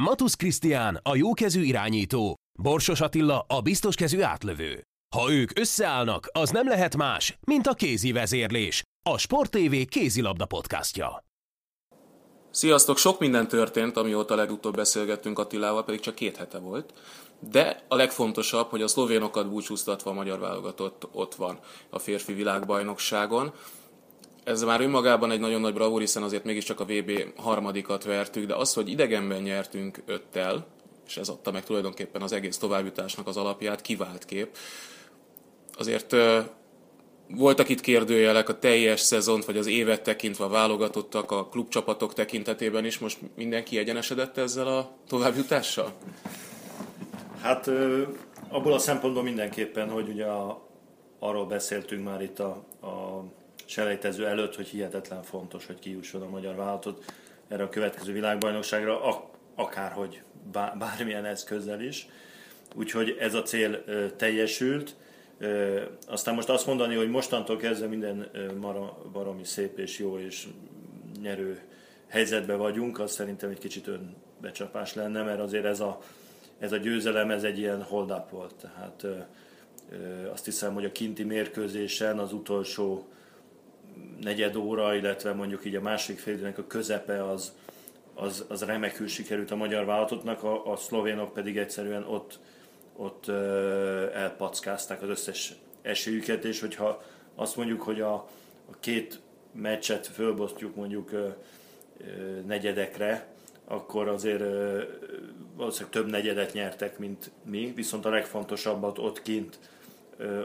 Matusz Krisztián a jókezű irányító, Borsos Attila a biztoskezű átlövő. Ha ők összeállnak, az nem lehet más, mint a kézi vezérlés, a Sport TV kézilabda podcastja. Sziasztok! Sok minden történt, amióta legutóbb beszélgettünk Attilával, pedig csak két hete volt. De a legfontosabb, hogy a szlovénokat búcsúztatva a magyar válogatott ott van a férfi világbajnokságon. Ez már önmagában egy nagyon nagy bravúr, hiszen azért mégiscsak a VB harmadikat vertük, de az, hogy idegenben nyertünk öttel, és ez adta meg tulajdonképpen az egész továbbjutásnak az alapját, kivált kép. Azért voltak itt kérdőjelek a teljes szezont, vagy az évet tekintve válogatottak, a klubcsapatok tekintetében is. Most mindenki egyenesedett ezzel a továbbjutással? Hát abból a szempontból mindenképpen, hogy ugye a, arról beszéltünk már itt a, a selejtező előtt, hogy hihetetlen fontos, hogy kijusson a magyar vállalatot erre a következő világbajnokságra, akárhogy bármilyen eszközzel is. Úgyhogy ez a cél teljesült. Aztán most azt mondani, hogy mostantól kezdve minden baromi szép és jó és nyerő helyzetben vagyunk, az szerintem egy kicsit önbecsapás lenne, mert azért ez a, ez a győzelem, ez egy ilyen hold volt. Tehát azt hiszem, hogy a kinti mérkőzésen az utolsó negyed óra, illetve mondjuk így a másik félidőnek a közepe az, az, az remekül sikerült a magyar vállalatotnak, a, a szlovénok pedig egyszerűen ott, ott ö, elpackázták az összes esélyüket, és hogyha azt mondjuk, hogy a, a két meccset fölbosztjuk mondjuk ö, ö, negyedekre, akkor azért ö, valószínűleg több negyedet nyertek, mint mi, viszont a legfontosabbat ott kint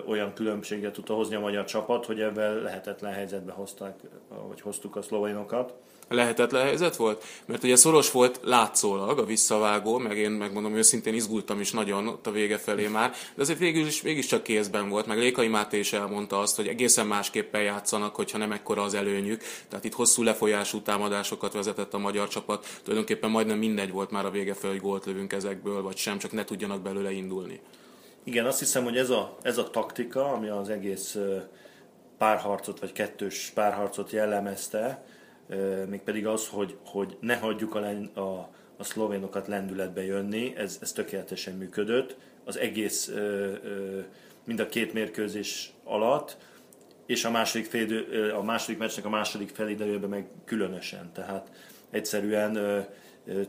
olyan különbséget tudta hozni a magyar csapat, hogy ebben lehetetlen helyzetbe hozták, vagy hoztuk a szlovénokat. Lehetetlen helyzet volt? Mert ugye szoros volt látszólag a visszavágó, meg én megmondom őszintén izgultam is nagyon ott a vége felé már, de azért végül is, végig csak kézben volt, meg Lékai Máté is elmondta azt, hogy egészen másképpen játszanak, hogyha nem ekkora az előnyük. Tehát itt hosszú lefolyású támadásokat vezetett a magyar csapat, tulajdonképpen majdnem mindegy volt már a vége felé, hogy gólt lövünk ezekből, vagy sem, csak ne tudjanak belőle indulni. Igen, azt hiszem, hogy ez a, ez a taktika, ami az egész párharcot, vagy kettős párharcot jellemezte, mégpedig az, hogy, hogy ne hagyjuk a, a, a szlovénokat lendületbe jönni, ez, ez tökéletesen működött. Az egész, mind a két mérkőzés alatt, és a második, fél, a második meccsnek a második felidejében meg különösen. Tehát egyszerűen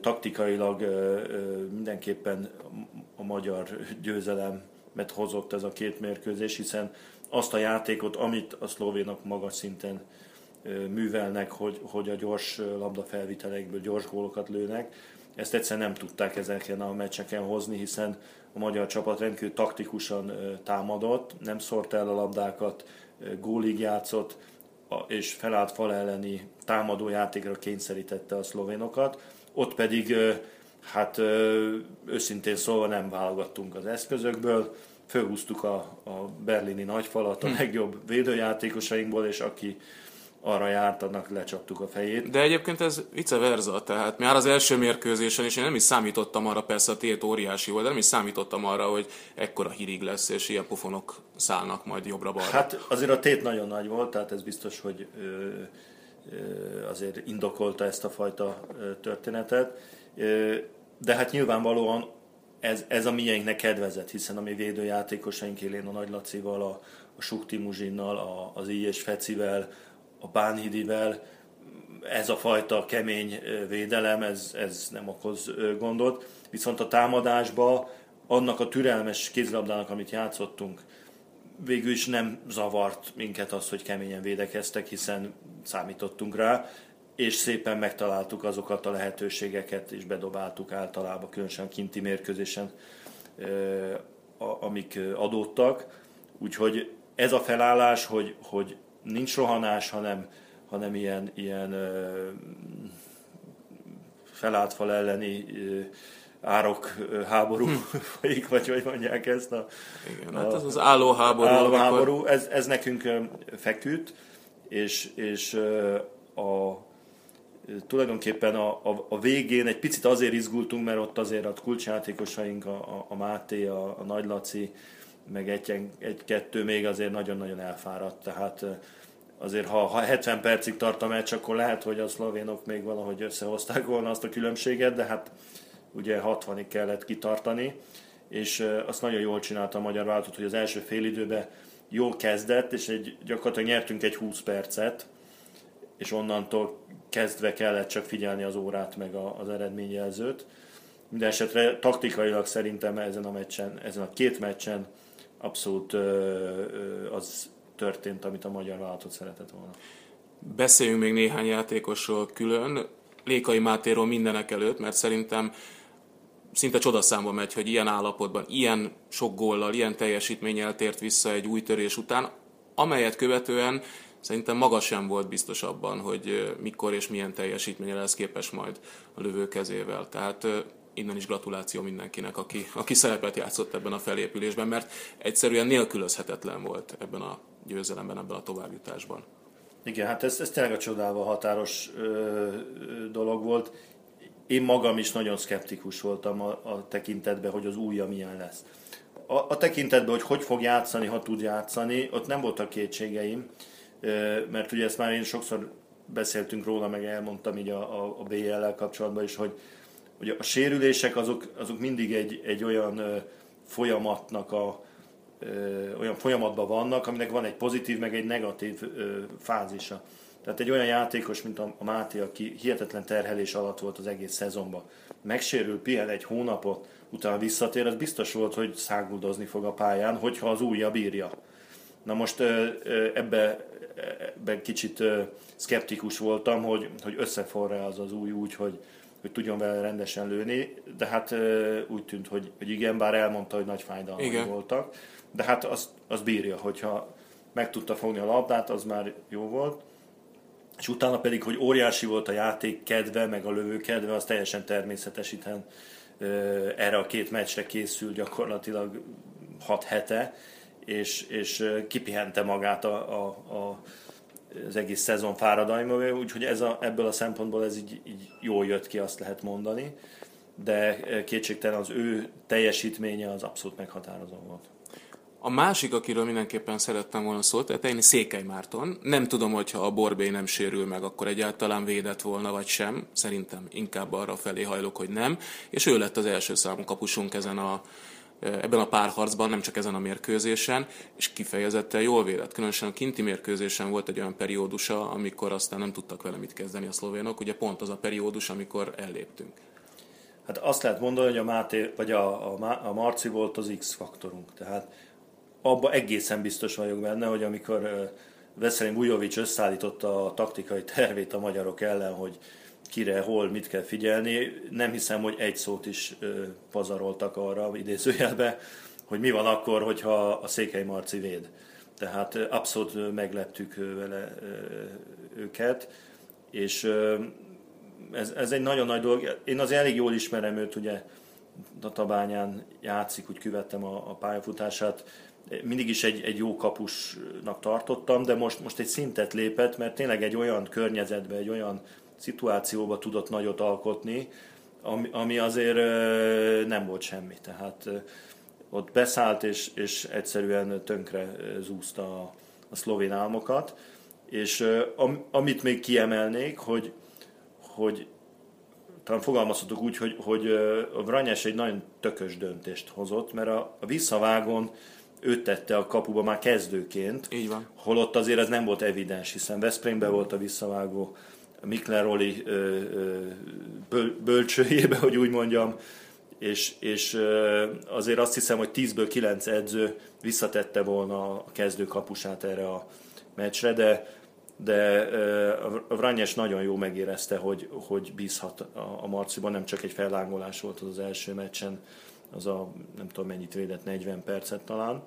taktikailag mindenképpen a magyar győzelemet hozott ez a két mérkőzés, hiszen azt a játékot, amit a szlovénok magas szinten művelnek, hogy, hogy a gyors labdafelvitelekből gyors gólokat lőnek, ezt egyszerűen nem tudták ezeken a meccseken hozni, hiszen a magyar csapat rendkívül taktikusan támadott, nem szórt el a labdákat, gólig játszott, és felállt fal elleni támadó játékra kényszerítette a szlovénokat ott pedig hát őszintén szólva nem válogattunk az eszközökből, fölhúztuk a, a berlini nagyfalat a hm. legjobb védőjátékosainkból, és aki arra járt, annak lecsaptuk a fejét. De egyébként ez vice versa, tehát már az első mérkőzésen, és én nem is számítottam arra, persze a tét óriási volt, de nem is számítottam arra, hogy ekkora hírig lesz, és ilyen pofonok szállnak majd jobbra-balra. Hát azért a tét nagyon nagy volt, tehát ez biztos, hogy ö, azért indokolta ezt a fajta történetet. De hát nyilvánvalóan ez, ez a miénknek kedvezett, hiszen a mi védőjátékosaink élén a Nagy Lacival, a, a Sukti Muzsinnal, a, az és Fecivel, a Bánhidivel, ez a fajta kemény védelem, ez, ez nem okoz gondot. Viszont a támadásba annak a türelmes kézlabdának, amit játszottunk, végül is nem zavart minket az, hogy keményen védekeztek, hiszen számítottunk rá, és szépen megtaláltuk azokat a lehetőségeket, és bedobáltuk általában, különösen kinti mérkőzésen, amik adódtak. Úgyhogy ez a felállás, hogy, hogy nincs rohanás, hanem, hanem ilyen, ilyen felállt fal elleni árok háború folyik, vagy hogy mondják ezt a... Igen, a, hát ez az álló háború. Álló háború, ez, ez nekünk feküdt, és, és a, tulajdonképpen a, a, a végén egy picit azért izgultunk, mert ott azért a kulcsjátékosaink, a, a, a Máté, a, a Nagy Laci, meg egy, egy-kettő még azért nagyon-nagyon elfáradt, tehát azért ha, ha 70 percig tart a meccs, akkor lehet, hogy a szlovénok még valahogy összehozták volna azt a különbséget, de hát ugye 60-ig kellett kitartani, és azt nagyon jól csinálta a magyar váltott, hogy az első fél időben jól kezdett, és egy, gyakorlatilag nyertünk egy 20 percet, és onnantól kezdve kellett csak figyelni az órát, meg a, az eredményjelzőt. Minden esetre taktikailag szerintem ezen a meccsen, ezen a két meccsen abszolút ö, ö, az történt, amit a magyar vállalatot szeretett volna. Beszéljünk még néhány játékosról külön. Lékai Mátéról mindenek előtt, mert szerintem szinte csodaszámba megy, hogy ilyen állapotban, ilyen sok góllal, ilyen teljesítménnyel tért vissza egy új törés után, amelyet követően szerintem maga sem volt biztos abban, hogy mikor és milyen teljesítménye lesz képes majd a lövő kezével. Tehát innen is gratuláció mindenkinek, aki, aki szerepet játszott ebben a felépülésben, mert egyszerűen nélkülözhetetlen volt ebben a győzelemben, ebben a továbbjutásban. Igen, hát ez, ez tényleg a csodálva határos ö, ö, dolog volt. Én magam is nagyon szkeptikus voltam a, a tekintetben, hogy az újja milyen lesz. A, a tekintetben, hogy hogy fog játszani, ha tud játszani, ott nem voltak kétségeim, mert ugye ezt már én sokszor beszéltünk róla, meg elmondtam így a, a, a BL-lel kapcsolatban is, hogy ugye a sérülések azok, azok mindig egy, egy olyan folyamatnak a, olyan folyamatban vannak, aminek van egy pozitív, meg egy negatív fázisa. Tehát egy olyan játékos, mint a Máté, aki hihetetlen terhelés alatt volt az egész szezonban, megsérül, pihen egy hónapot, utána visszatér, az biztos volt, hogy száguldozni fog a pályán, hogyha az újja bírja. Na most ebbe, ebbe kicsit szkeptikus voltam, hogy, hogy összeforra az az új úgy, hogy, hogy tudjon vele rendesen lőni, de hát úgy tűnt, hogy, hogy igen, bár elmondta, hogy nagy fájdalmai voltak de hát az, az bírja, hogyha meg tudta fogni a labdát, az már jó volt. És utána pedig, hogy óriási volt a játék kedve, meg a lövő kedve, az teljesen természetes, hiszen erre a két meccsre készül gyakorlatilag hat hete, és, és kipihente magát a, a, a, az egész szezon fáradalma, úgyhogy ez a, ebből a szempontból ez így, így jól jött ki, azt lehet mondani, de kétségtelen az ő teljesítménye az abszolút meghatározó volt. A másik, akiről mindenképpen szerettem volna szót tenni, Székely Márton. Nem tudom, hogyha a Borbé nem sérül meg, akkor egyáltalán védett volna, vagy sem. Szerintem inkább arra felé hajlok, hogy nem. És ő lett az első számú kapusunk ezen a, ebben a párharcban, nem csak ezen a mérkőzésen, és kifejezetten jól védett. Különösen a kinti mérkőzésen volt egy olyan periódusa, amikor aztán nem tudtak vele mit kezdeni a szlovénok. Ugye pont az a periódus, amikor elléptünk. Hát azt lehet mondani, hogy a Máté, vagy a, a, a Marci volt az X-faktorunk. Tehát abban egészen biztos vagyok benne, hogy amikor Veszelin Bujovic összeállította a taktikai tervét a magyarok ellen, hogy kire, hol, mit kell figyelni, nem hiszem, hogy egy szót is pazaroltak arra idézőjelbe, hogy mi van akkor, hogyha a Székely Marci véd. Tehát abszolút megleptük vele őket, és ez, ez egy nagyon nagy dolog. Én azért elég jól ismerem őt, ugye Databányán játszik, úgy követtem a, a pályafutását, mindig is egy, egy jó kapusnak tartottam, de most, most egy szintet lépett, mert tényleg egy olyan környezetbe, egy olyan szituációba tudott nagyot alkotni, ami, ami azért nem volt semmi. Tehát ott beszállt, és, és egyszerűen tönkre zúzta a, a szlovén álmokat. És am, amit még kiemelnék, hogy, hogy talán fogalmazhatok úgy, hogy, hogy a Vranyes egy nagyon tökös döntést hozott, mert a, a visszavágon őt tette a kapuba már kezdőként. Így van. Holott azért ez nem volt evidens, hiszen Veszprémben volt a visszavágó Mikler Roli bölcsőjébe, hogy úgy mondjam, és, és azért azt hiszem, hogy 10-ből 9 edző visszatette volna a kezdő kapusát erre a meccsre, de, de a Vranyes nagyon jó megérezte, hogy, hogy bízhat a Marciban, nem csak egy fellángolás volt az, az első meccsen, az a nem tudom mennyit védett, 40 percet talán.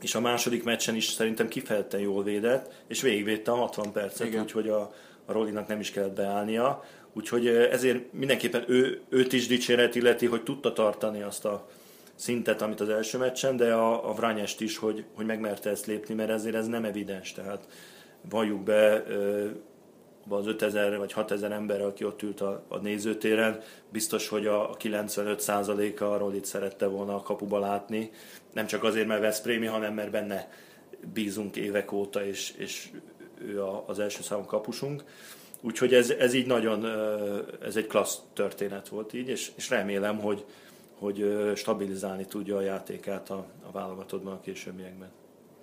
És a második meccsen is szerintem kifejezetten jól védett, és végigvédte a 60 percet, Igen. úgyhogy a, a Rolinak nem is kellett beállnia. Úgyhogy ezért mindenképpen ő, őt is dicséret illeti, hogy tudta tartani azt a szintet, amit az első meccsen, de a, a Vranyest is, hogy, hogy megmerte ezt lépni, mert ezért ez nem evidens. Tehát valljuk be, az 5000 vagy 6000 ember, aki ott ült a, a nézőtéren, biztos, hogy a 95%-a arról itt szerette volna a kapuba látni. Nem csak azért, mert Veszprémi, hanem mert benne bízunk évek óta, és, és ő a, az első számú kapusunk. úgyhogy ez, ez így nagyon, ez egy klassz történet volt így, és, és remélem, hogy, hogy stabilizálni tudja a játékát a, a válogatottban a későbbiekben.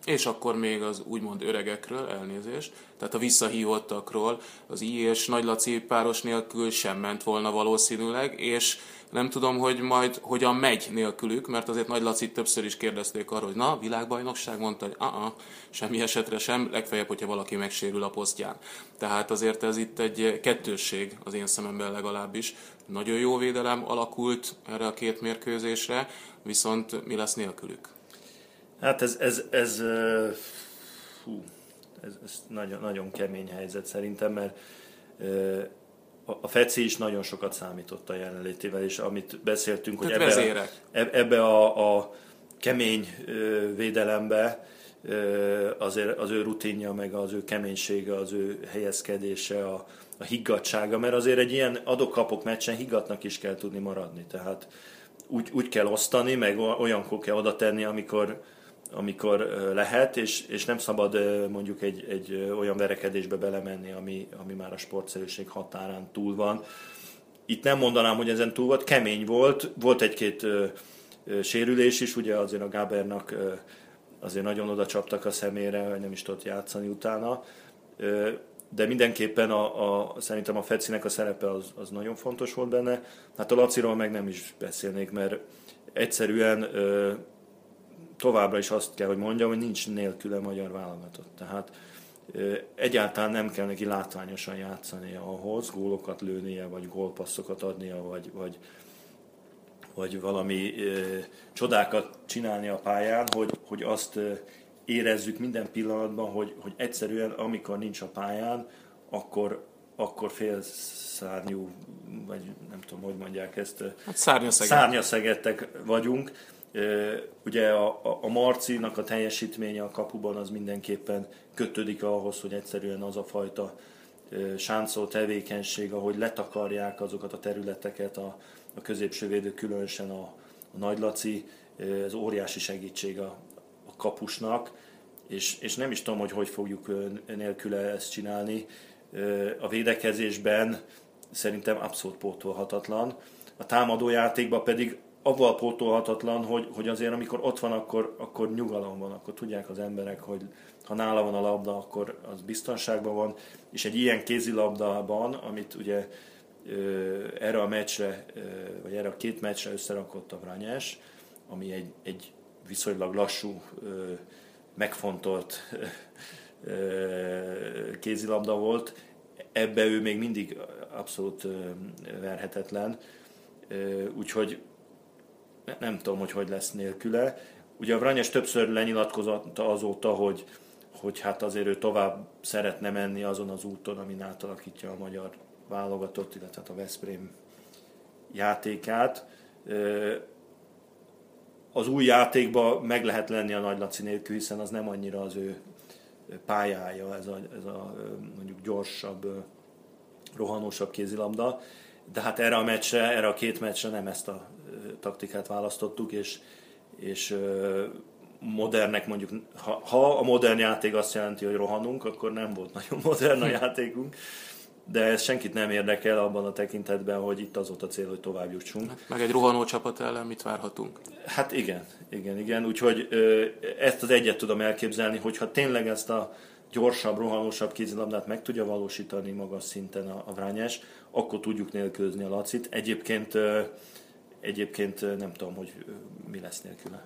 És akkor még az úgymond öregekről, elnézést, tehát a visszahívottakról az I és Nagy Laci páros nélkül sem ment volna valószínűleg, és nem tudom, hogy majd hogyan megy nélkülük, mert azért Nagy Laci többször is kérdezték arról, hogy na, világbajnokság, mondta, hogy a semmi esetre sem, legfeljebb, hogyha valaki megsérül a posztján. Tehát azért ez itt egy kettősség az én szememben legalábbis. Nagyon jó védelem alakult erre a két mérkőzésre, viszont mi lesz nélkülük? Hát ez, ez, ez, hú, ez, ez nagyon, nagyon kemény helyzet szerintem, mert a Feci is nagyon sokat számított a jelenlétével, és amit beszéltünk, hogy ebbe, a, ebbe a, a kemény védelembe azért az ő rutinja, meg az ő keménysége, az ő helyezkedése, a, a higgadsága, mert azért egy ilyen adok-kapok meccsen higgadnak is kell tudni maradni, tehát úgy, úgy kell osztani, meg olyankor kell oda tenni, amikor, amikor lehet, és, és nem szabad mondjuk egy, egy olyan verekedésbe belemenni, ami, ami már a sportszerűség határán túl van. Itt nem mondanám, hogy ezen túl volt, kemény volt, volt egy-két sérülés is, ugye azért a Gábernak azért nagyon oda csaptak a szemére, hogy nem is tudott játszani utána, de mindenképpen a, a, szerintem a Fecinek a szerepe az, az nagyon fontos volt benne. Hát a Laciról meg nem is beszélnék, mert egyszerűen továbbra is azt kell, hogy mondjam, hogy nincs nélküle magyar válogatott. Tehát egyáltalán nem kell neki látványosan játszania ahhoz, gólokat lőnie, vagy gólpasszokat adnia, vagy, vagy, vagy valami ö, csodákat csinálni a pályán, hogy, hogy azt ö, érezzük minden pillanatban, hogy, hogy egyszerűen amikor nincs a pályán, akkor, akkor félszárnyú, vagy nem tudom, hogy mondják ezt, hát szárnyaszegettek vagyunk, Ugye a, a, a Marcinak a teljesítménye a kapuban az mindenképpen kötődik ahhoz, hogy egyszerűen az a fajta sáncoló tevékenység, ahogy letakarják azokat a területeket, a, a középső védő, különösen a, a Nagy Laci, ez óriási segítség a, a kapusnak, és, és nem is tudom, hogy hogy fogjuk nélküle ezt csinálni. A védekezésben szerintem abszolút pótolhatatlan. A támadójátékban pedig avval pótolhatatlan, hogy, hogy azért amikor ott van, akkor, akkor nyugalom van, akkor tudják az emberek, hogy ha nála van a labda, akkor az biztonságban van, és egy ilyen kézilabdában, amit ugye erre a meccsre, vagy erre a két meccsre összerakott a Vranyás, ami egy, egy viszonylag lassú, megfontolt kézilabda volt, ebbe ő még mindig abszolút verhetetlen, úgyhogy nem tudom, hogy hogy lesz nélküle. Ugye a Vranyes többször lenyilatkozott azóta, hogy, hogy hát azért ő tovább szeretne menni azon az úton, amin átalakítja a magyar válogatott, illetve hát a Veszprém játékát. Az új játékban meg lehet lenni a Nagy Laci nélkül, hiszen az nem annyira az ő pályája, ez a, ez a mondjuk gyorsabb, rohanósabb kézilabda. De hát erre a meccsre, erre a két meccsre nem ezt a taktikát választottuk, és, és modernek mondjuk, ha, ha a modern játék azt jelenti, hogy rohanunk, akkor nem volt nagyon modern a játékunk, de ez senkit nem érdekel abban a tekintetben, hogy itt az volt a cél, hogy tovább jutsunk. Hát meg egy rohanó csapat ellen mit várhatunk? Hát igen, igen, igen, úgyhogy ezt az egyet tudom elképzelni, hogyha tényleg ezt a gyorsabb, rohanósabb kézilabdát meg tudja valósítani magas szinten a, a Vrányás, akkor tudjuk nélkülözni a Lacit. Egyébként Egyébként nem tudom, hogy mi lesz nélküle.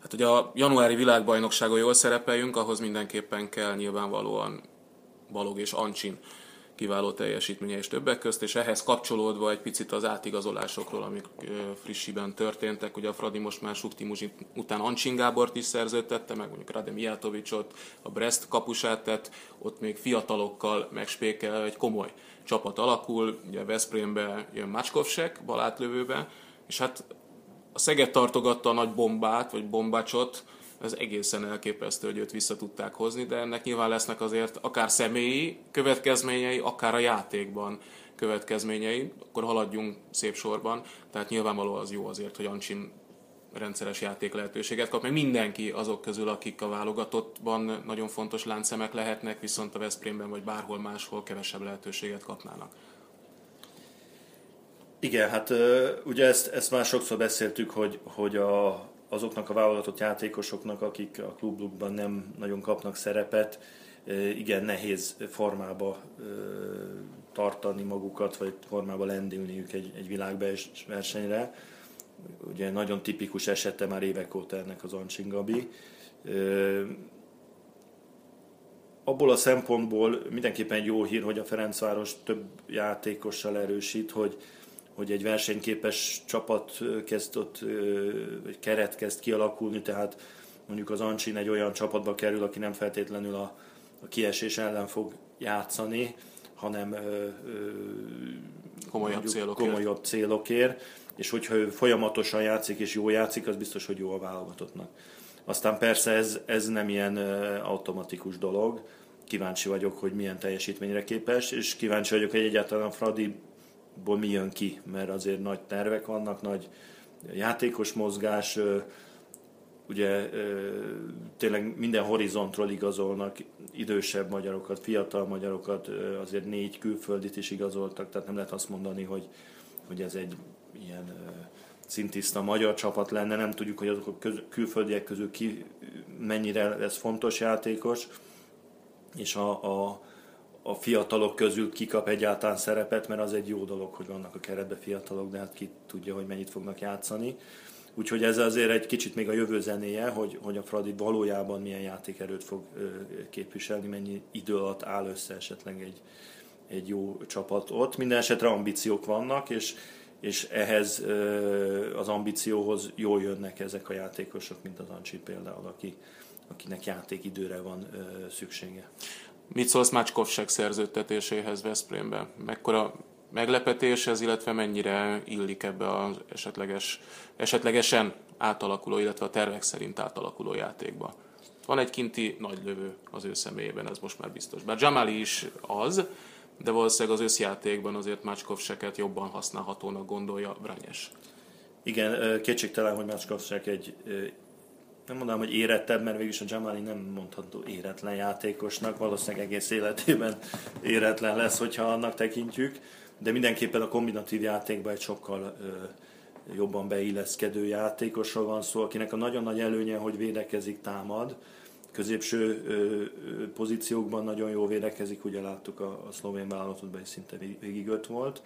Hát, hogy a januári világbajnokságon jól szerepeljünk, ahhoz mindenképpen kell nyilvánvalóan Balog és Ancsin kiváló teljesítménye és többek közt, és ehhez kapcsolódva egy picit az átigazolásokról, amik frissiben történtek. Ugye a Fradi most már Sukti után Ancsin Gábort is szerződtette, meg mondjuk Radem Mijatovicsot, a Brest kapusát tett, ott még fiatalokkal megspékel, egy komoly csapat alakul, ugye Veszprémbe jön Macskovsek, balátlövőbe, és hát a Szeged tartogatta a nagy bombát, vagy bombácsot, ez egészen elképesztő, hogy őt vissza tudták hozni, de ennek nyilván lesznek azért akár személyi következményei, akár a játékban következményei, akkor haladjunk szép sorban. Tehát nyilvánvaló az jó azért, hogy Ancsin rendszeres játék lehetőséget kap, meg mindenki azok közül, akik a válogatottban nagyon fontos láncszemek lehetnek, viszont a Veszprémben vagy bárhol máshol kevesebb lehetőséget kapnának. Igen, hát ugye ezt, ezt már sokszor beszéltük, hogy, hogy a, azoknak a válogatott játékosoknak, akik a klublukban nem nagyon kapnak szerepet, igen nehéz formába tartani magukat, vagy formába lendülniük egy, egy világversenyre. Ugye nagyon tipikus esete már évek óta ennek az Ancsin Gabi. Abból a szempontból mindenképpen jó hír, hogy a Ferencváros több játékossal erősít, hogy, hogy egy versenyképes csapat kezd ott, egy keret kezd kialakulni, tehát mondjuk az Ancsin egy olyan csapatba kerül, aki nem feltétlenül a, a kiesés ellen fog játszani, hanem ö, ö, komolyabb, célokért. komolyabb célokért, és hogyha ő folyamatosan játszik és jó játszik, az biztos, hogy jó a válogatottnak. Aztán persze ez, ez nem ilyen automatikus dolog, kíváncsi vagyok, hogy milyen teljesítményre képes, és kíváncsi vagyok, hogy egyáltalán Fradiból mi jön ki, mert azért nagy tervek vannak, nagy játékos mozgás, ugye tényleg minden horizontról igazolnak idősebb magyarokat, fiatal magyarokat, azért négy külföldit is igazoltak, tehát nem lehet azt mondani, hogy, hogy ez egy ilyen szintiszta magyar csapat lenne, nem tudjuk, hogy azok a köz, külföldiek közül ki mennyire ez fontos játékos, és a, a, a fiatalok közül kikap egyáltalán szerepet, mert az egy jó dolog, hogy vannak a keretbe fiatalok, de hát ki tudja, hogy mennyit fognak játszani. Úgyhogy ez azért egy kicsit még a jövő zenéje, hogy, hogy a Fradi valójában milyen játékerőt fog képviselni, mennyi idő alatt áll össze esetleg egy, egy jó csapat ott. Minden esetre ambíciók vannak, és, és ehhez az ambícióhoz jól jönnek ezek a játékosok, mint az Ancsi például, aki, akinek játékidőre van szüksége. Mit szólsz Mácskovsek szerződtetéséhez Veszprémbe? Mekkora meglepetés ez, illetve mennyire illik ebbe az esetleges, esetlegesen átalakuló, illetve a tervek szerint átalakuló játékba. Van egy kinti nagy lövő az ő személyében, ez most már biztos. Bár Jamali is az, de valószínűleg az összjátékban azért Mácskovseket jobban használhatónak gondolja Branyes. Igen, kétségtelen, hogy Mácskovsek egy nem mondanám, hogy érettebb, mert végülis a Jamali nem mondható éretlen játékosnak, valószínűleg egész életében éretlen lesz, hogyha annak tekintjük. De mindenképpen a kombinatív játékban egy sokkal jobban beilleszkedő játékosról van szó, akinek a nagyon nagy előnye, hogy védekezik, támad, középső pozíciókban nagyon jól védekezik, ugye láttuk a, a szlovén válogatottban is szinte végig öt volt.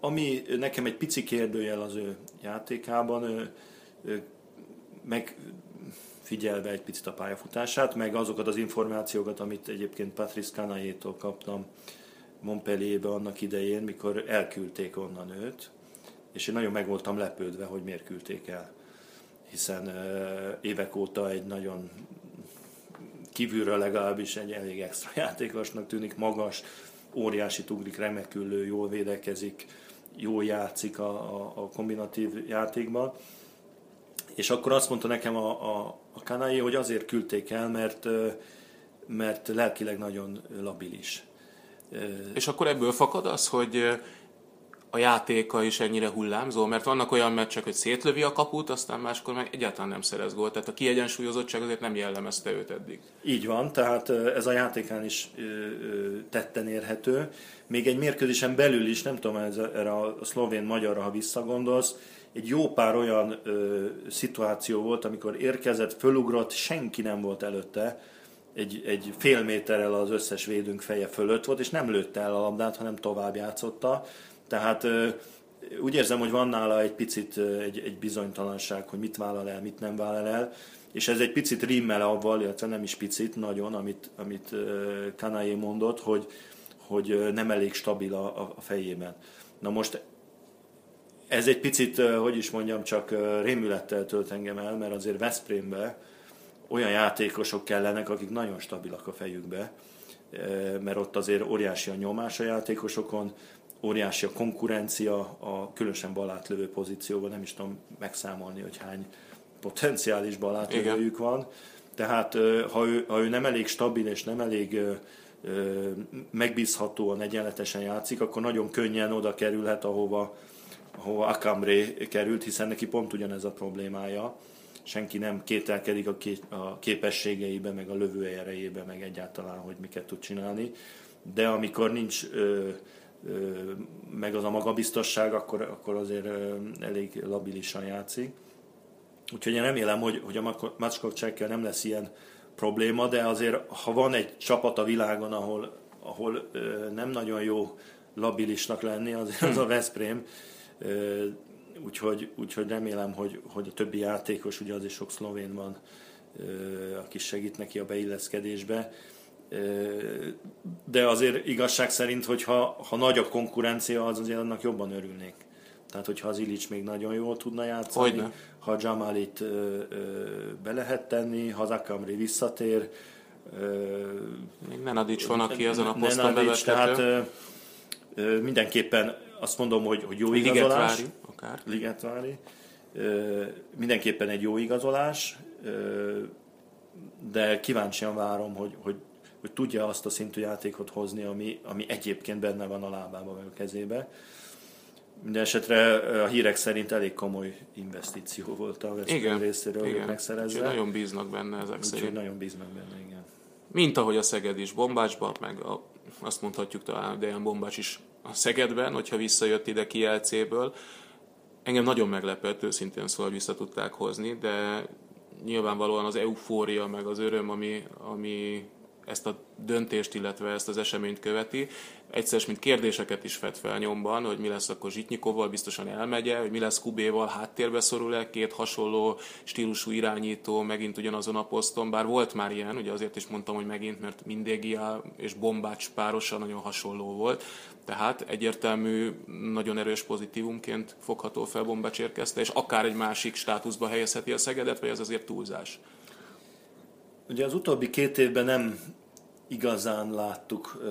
ami nekem egy pici kérdőjel az ő játékában, meg figyelve egy picit a pályafutását, meg azokat az információkat, amit egyébként Patrice Kanajétól kaptam Montpellierbe annak idején, mikor elküldték onnan őt, és én nagyon meg voltam lepődve, hogy miért küldték el. Hiszen évek óta egy nagyon kívülről legalábbis egy elég extra játékosnak tűnik, magas, óriási ugrik, remekül jól védekezik, jól játszik a, a, a kombinatív játékban. És akkor azt mondta nekem a, a, a Kanai, hogy azért küldték el, mert, mert lelkileg nagyon labilis. És akkor ebből fakad az, hogy a játéka is ennyire hullámzó, mert vannak olyan meccsek, hogy szétlövi a kaput, aztán máskor meg egyáltalán nem szerez gólt, tehát a kiegyensúlyozottság azért nem jellemezte őt eddig. Így van, tehát ez a játékán is tetten érhető. Még egy mérkőzésen belül is, nem tudom, ez, erre a szlovén-magyarra, ha visszagondolsz, egy jó pár olyan ö, szituáció volt, amikor érkezett, fölugrott, senki nem volt előtte, egy, egy fél méterrel az összes védünk feje fölött volt, és nem lőtte el a labdát, hanem tovább játszotta. Tehát úgy érzem, hogy van nála egy picit egy, egy bizonytalanság, hogy mit vállal el, mit nem vállal el, és ez egy picit rimmel avval, illetve nem is picit, nagyon, amit, amit Kanai mondott, hogy, hogy nem elég stabil a, a fejében. Na most ez egy picit, hogy is mondjam, csak rémülettel tölt engem el, mert azért Veszprémbe olyan játékosok kellenek, akik nagyon stabilak a fejükbe, mert ott azért óriási a nyomás a játékosokon, óriási a konkurencia a különösen balátlövő pozícióban, nem is tudom megszámolni, hogy hány potenciális balátlövőjük van. Tehát eh, ha ő, ha ő nem elég stabil és nem elég megbízhatóan, egyenletesen játszik, akkor nagyon könnyen oda kerülhet, ahova, ahova Akamré került, hiszen neki pont ugyanez a problémája. Senki nem kételkedik a, ké, a képességeibe, meg a lövő erejébe, meg egyáltalán, hogy miket tud csinálni. De amikor nincs ö, ö, meg az a magabiztosság, akkor, akkor azért ö, elég labilisan játszik. Úgyhogy én remélem, hogy, hogy a Macskovcsekkel nem lesz ilyen probléma, de azért, ha van egy csapat a világon, ahol, ahol ö, nem nagyon jó labilisnak lenni, az, az a Veszprém. Úgyhogy, úgyhogy remélem, hogy, hogy a többi játékos, ugye az is sok szlovén van, aki segít neki a beilleszkedésbe. De azért igazság szerint, hogyha ha nagy a konkurencia, az azért annak jobban örülnék. Tehát, hogyha az Illich még nagyon jól tudna játszani, Hogyne. ha Jamalit ö, ö, be lehet tenni, ha Zakamri visszatér. Ö, még Nenadics van, aki azon a poszton bevethető. Tehát ö, ö, mindenképpen azt mondom, hogy, hogy jó igazolás. Ligetvári, akár. Ligetvári. Ö, mindenképpen egy jó igazolás, ö, de kíváncsian várom, hogy, hogy, hogy tudja azt a szintű játékot hozni, ami, ami egyébként benne van a lábában vagy a kezébe. Minden esetre a hírek szerint elég komoly investíció volt a igen, részéről igen. megszerezve. Úgyhogy nagyon bíznak benne ezek Úgyhogy szerint. nagyon bíznak benne, igen. Mint ahogy a Szeged is Bombácsban, meg a, azt mondhatjuk talán Dejan Bombács is a Szegedben, hogyha visszajött ide Kielcéből. Engem nagyon meglepett, őszintén szóval vissza tudták hozni, de nyilvánvalóan az eufória, meg az öröm, ami, ami ezt a döntést, illetve ezt az eseményt követi. Egyszer, mint kérdéseket is fed fel nyomban, hogy mi lesz akkor Zsitnyikovval, biztosan elmegye, hogy mi lesz Kubéval, háttérbe szorul-e, két hasonló stílusú irányító, megint ugyanazon a poszton, bár volt már ilyen, ugye azért is mondtam, hogy megint, mert Mindégia és Bombács párosa nagyon hasonló volt, tehát egyértelmű, nagyon erős pozitívumként fogható fel Bombács érkezte, és akár egy másik státuszba helyezheti a Szegedet, vagy ez azért túlzás? Ugye az utóbbi két évben nem igazán láttuk,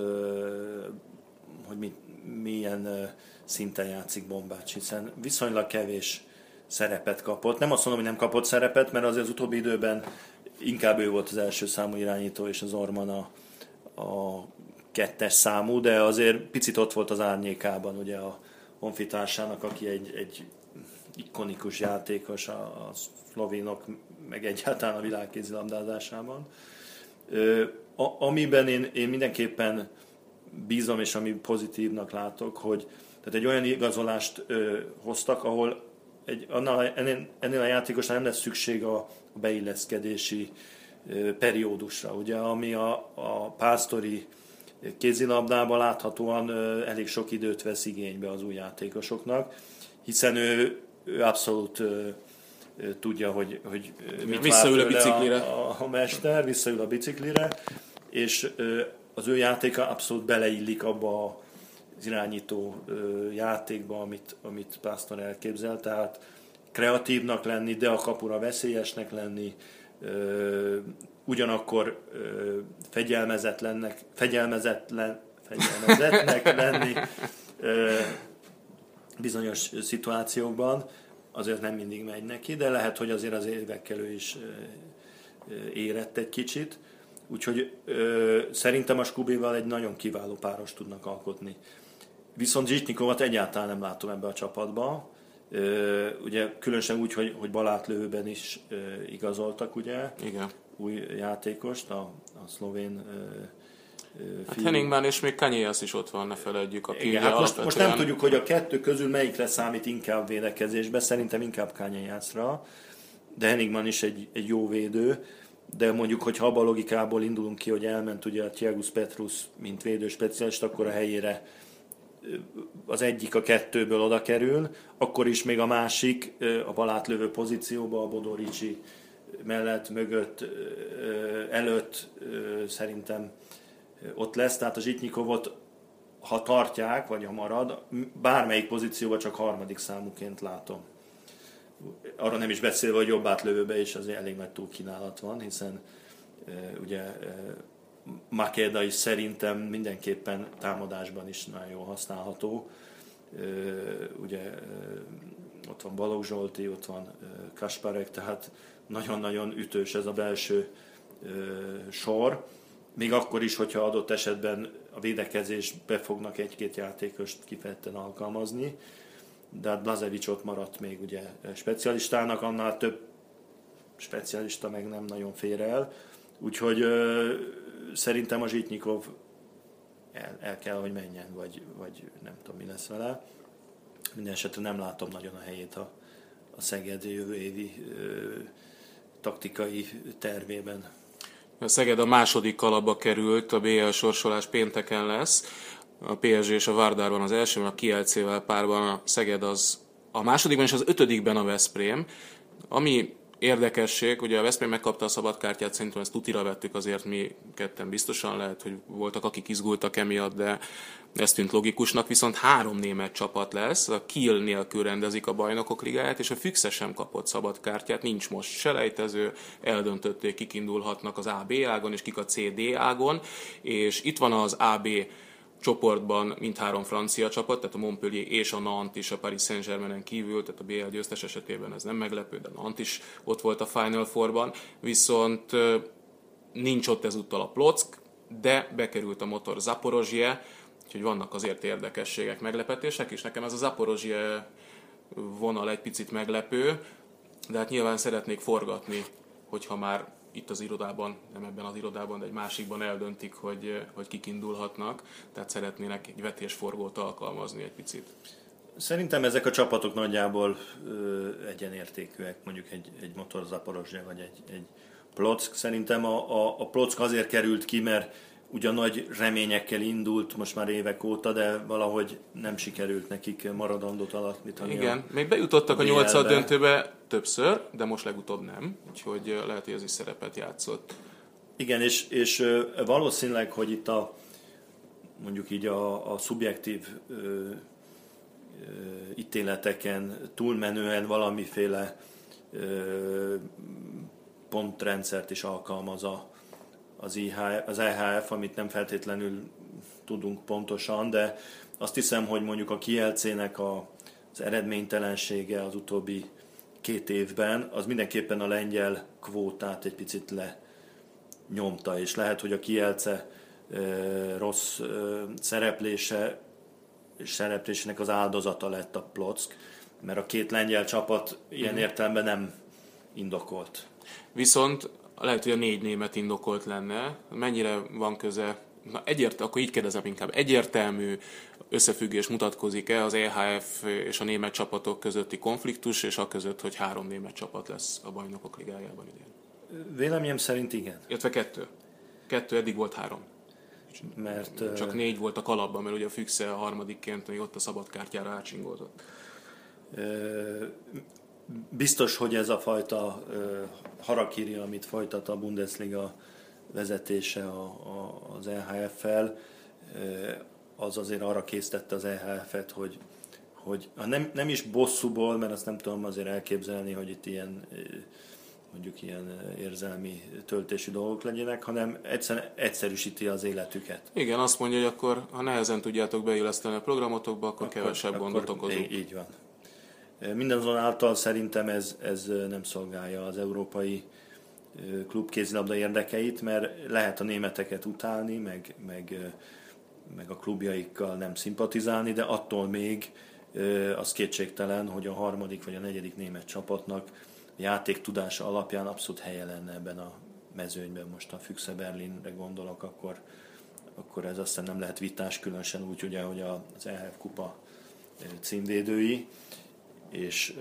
hogy mi, milyen szinten játszik Bombács, hiszen viszonylag kevés szerepet kapott. Nem azt mondom, hogy nem kapott szerepet, mert azért az utóbbi időben inkább ő volt az első számú irányító, és az Orman a, a kettes számú, de azért picit ott volt az árnyékában ugye a honfitársának, aki egy, egy ikonikus játékos a, a szlovénok, meg egyáltalán a világ kézilabdázásában. A, amiben én, én mindenképpen bízom, és ami pozitívnak látok, hogy tehát egy olyan igazolást ö, hoztak, ahol egy, annál, ennél, ennél a játékosnál nem lesz szükség a, a beilleszkedési ö, periódusra, ugye, ami a, a pásztori kézilabdában láthatóan ö, elég sok időt vesz igénybe az új játékosoknak, hiszen ő, ő abszolút ö, tudja, hogy, hogy mit visszaül a biciklire. A, a, mester, visszaül a biciklire, és az ő játéka abszolút beleillik abba az irányító játékba, amit, amit Pásztor elképzel, tehát kreatívnak lenni, de a kapura veszélyesnek lenni, ugyanakkor fegyelmezetlennek, fegyelmezetlen, fegyelmezetnek lenni bizonyos szituációkban, azért nem mindig megy neki, de lehet, hogy azért az évekkel ő is érett egy kicsit. Úgyhogy ö, szerintem a Skubival egy nagyon kiváló páros tudnak alkotni. Viszont Zsitnikovat egyáltalán nem látom ebbe a csapatba. Ö, ugye különösen úgy, hogy, hogy Balátlőben is ö, igazoltak, ugye? Igen. Új játékost, a, a szlovén ö, Hát Henningben és még Kanyéjasz is ott van, ne felejtjük. Aki Igen, hát most, most nem tudjuk, hogy a kettő közül melyikre számít inkább védekezésbe, szerintem inkább Kanyéjászra, de Henningman is egy, egy jó védő de mondjuk, hogy ha a logikából indulunk ki, hogy elment ugye a Tiagus Petrus, mint védő specialist, akkor a helyére az egyik a kettőből oda kerül, akkor is még a másik a balátlövő pozícióba, a Bodoricsi mellett, mögött, előtt szerintem ott lesz, tehát a Zsitnyikovot ha tartják, vagy ha marad, bármelyik pozícióban csak harmadik számuként látom arra nem is beszélve, hogy jobb átlövőbe is azért elég nagy túlkínálat van, hiszen ugye Makeda is szerintem mindenképpen támadásban is nagyon jól használható. Ugye ott van Balogh Zsolti, ott van Kasparek, tehát nagyon-nagyon ütős ez a belső sor. Még akkor is, hogyha adott esetben a védekezésbe fognak egy-két játékost kifejezetten alkalmazni de hát Blazevic ott maradt még ugye specialistának, annál több specialista meg nem nagyon fér el. Úgyhogy ö, szerintem a Zsitnyikov el, el kell, hogy menjen, vagy, vagy nem tudom, mi lesz vele. Minden esetre nem látom nagyon a helyét a, a Szeged jövő évi ö, taktikai tervében. A Szeged a második kalapba került, a BL sorsolás pénteken lesz. A PSG és a Vardar van az elsőben, a Kielcével párban a Szeged az a másodikban és az ötödikben a Veszprém. Ami érdekesség, ugye a Veszprém megkapta a szabadkártyát, szerintem ezt tutira vettük azért mi ketten biztosan, lehet, hogy voltak akik izgultak emiatt, de ez tűnt logikusnak, viszont három német csapat lesz, a Kiel nélkül rendezik a bajnokok ligáját, és a Füchse sem kapott szabadkártyát, nincs most selejtező, eldöntötték, kik indulhatnak az AB ágon, és kik a CD ágon, és itt van az AB csoportban mindhárom francia csapat, tehát a Montpellier és a Nantes is a Paris Saint-Germainen kívül, tehát a BL győztes esetében ez nem meglepő, de Nantes is ott volt a Final Four-ban, viszont nincs ott ezúttal a Plock, de bekerült a motor Zaporozsie, úgyhogy vannak azért érdekességek, meglepetések, és nekem ez a Zaporozsie vonal egy picit meglepő, de hát nyilván szeretnék forgatni, hogyha már itt az irodában, nem ebben az irodában, de egy másikban eldöntik, hogy, hogy kik indulhatnak, tehát szeretnének egy vetésforgót alkalmazni egy picit. Szerintem ezek a csapatok nagyjából ö, egyenértékűek, mondjuk egy, egy Motor Zaporozsja vagy egy, egy Plock. Szerintem a, a, a Plock azért került ki, mert ugyan nagy reményekkel indult most már évek óta, de valahogy nem sikerült nekik maradandót alakítani. Igen, a, még bejutottak a, nyolcad döntőbe többször, de most legutóbb nem, úgyhogy lehet, hogy ez is szerepet játszott. Igen, és, és valószínűleg, hogy itt a mondjuk így a, a szubjektív ö, ö, ítéleteken túlmenően valamiféle ö, pontrendszert is alkalmaz a, az, IH, az EHF, amit nem feltétlenül tudunk pontosan, de azt hiszem, hogy mondjuk a Kielcének a, az eredménytelensége az utóbbi két évben, az mindenképpen a lengyel kvótát egy picit le nyomta, és lehet, hogy a Kielce e, rossz e, szereplése és szereplésének az áldozata lett a Plock, mert a két lengyel csapat ilyen mm. értelemben nem indokolt. Viszont lehet, hogy a négy német indokolt lenne. Mennyire van köze Na egyért, akkor így kérdezem inkább, egyértelmű összefüggés mutatkozik-e az EHF és a német csapatok közötti konfliktus, és a között, hogy három német csapat lesz a bajnokok ligájában idén? Véleményem szerint igen. Illetve kettő. Kettő, eddig volt három. Mert, Csak négy volt a kalapban, mert ugye a Füchse a harmadikként még ott a szabadkártyára átsingoltott biztos, hogy ez a fajta harakiri, amit folytat a Bundesliga vezetése a, a, az EHF-fel, az azért arra késztette az EHF-et, hogy, hogy nem, nem is bosszúból, mert azt nem tudom azért elképzelni, hogy itt ilyen mondjuk ilyen érzelmi töltési dolgok legyenek, hanem egyszerűen egyszerűsíti az életüket. Igen, azt mondja, hogy akkor ha nehezen tudjátok beilleszteni a programotokba, akkor, akkor kevesebb akkor gondot okozunk. Így van. Mindazonáltal szerintem ez, ez nem szolgálja az európai klubkézilabda érdekeit, mert lehet a németeket utálni, meg, meg, meg a klubjaikkal nem szimpatizálni, de attól még az kétségtelen, hogy a harmadik vagy a negyedik német csapatnak játék tudása alapján abszolút helye lenne ebben a mezőnyben. Most a Füchse Berlinre gondolok, akkor, akkor ez aztán nem lehet vitás, különösen úgy, ugye, hogy az EHF kupa címvédői és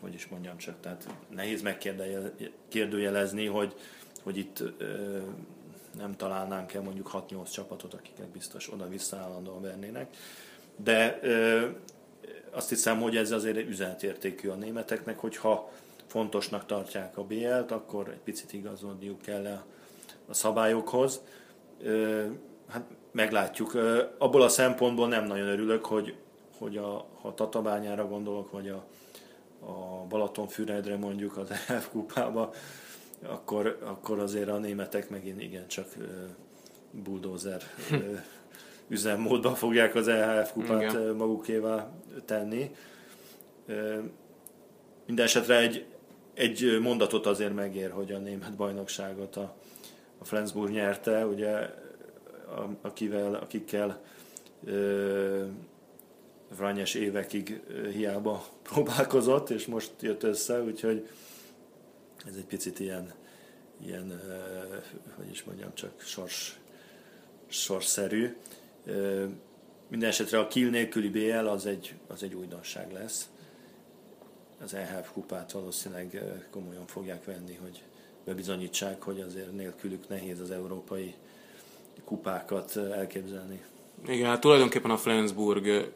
hogy is mondjam csak, tehát nehéz megkérdőjelezni, hogy, hogy itt nem találnánk el mondjuk 6-8 csapatot, akiket biztos oda-vissza állandóan vernének. De azt hiszem, hogy ez azért üzenetértékű a németeknek, hogyha fontosnak tartják a BL-t, akkor egy picit igazodniuk kell a, a szabályokhoz. Hát meglátjuk. Abból a szempontból nem nagyon örülök, hogy hogy a, ha Tatabányára gondolok, vagy a, a Balatonfüredre mondjuk az EF kupába, akkor, akkor azért a németek megint igen csak bulldozer üzemmódban fogják az EHF kupát igen. magukévá tenni. Mindenesetre egy, egy mondatot azért megér, hogy a német bajnokságot a, a Flensburg nyerte, ugye, akivel, akikkel Vranyes évekig hiába próbálkozott, és most jött össze, úgyhogy ez egy picit ilyen, ilyen hogy is mondjam, csak sors, sorsszerű. Minden esetre a Kiel nélküli BL az egy, az egy újdonság lesz. Az EHF kupát valószínűleg komolyan fogják venni, hogy bebizonyítsák, hogy azért nélkülük nehéz az európai kupákat elképzelni. Igen, hát tulajdonképpen a Flensburg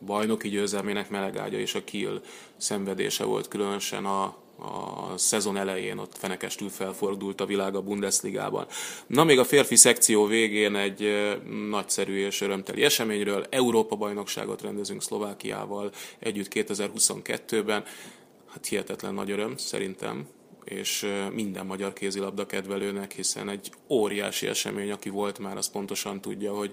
bajnoki győzelmének melegágya és a Kiel szenvedése volt különösen a, a szezon elején ott fenekestül felfordult a világ a Bundesligában. Na még a férfi szekció végén egy nagyszerű és örömteli eseményről, Európa bajnokságot rendezünk Szlovákiával együtt 2022-ben. Hát hihetetlen nagy öröm szerintem, és minden magyar kézilabda kedvelőnek, hiszen egy óriási esemény, aki volt már, az pontosan tudja, hogy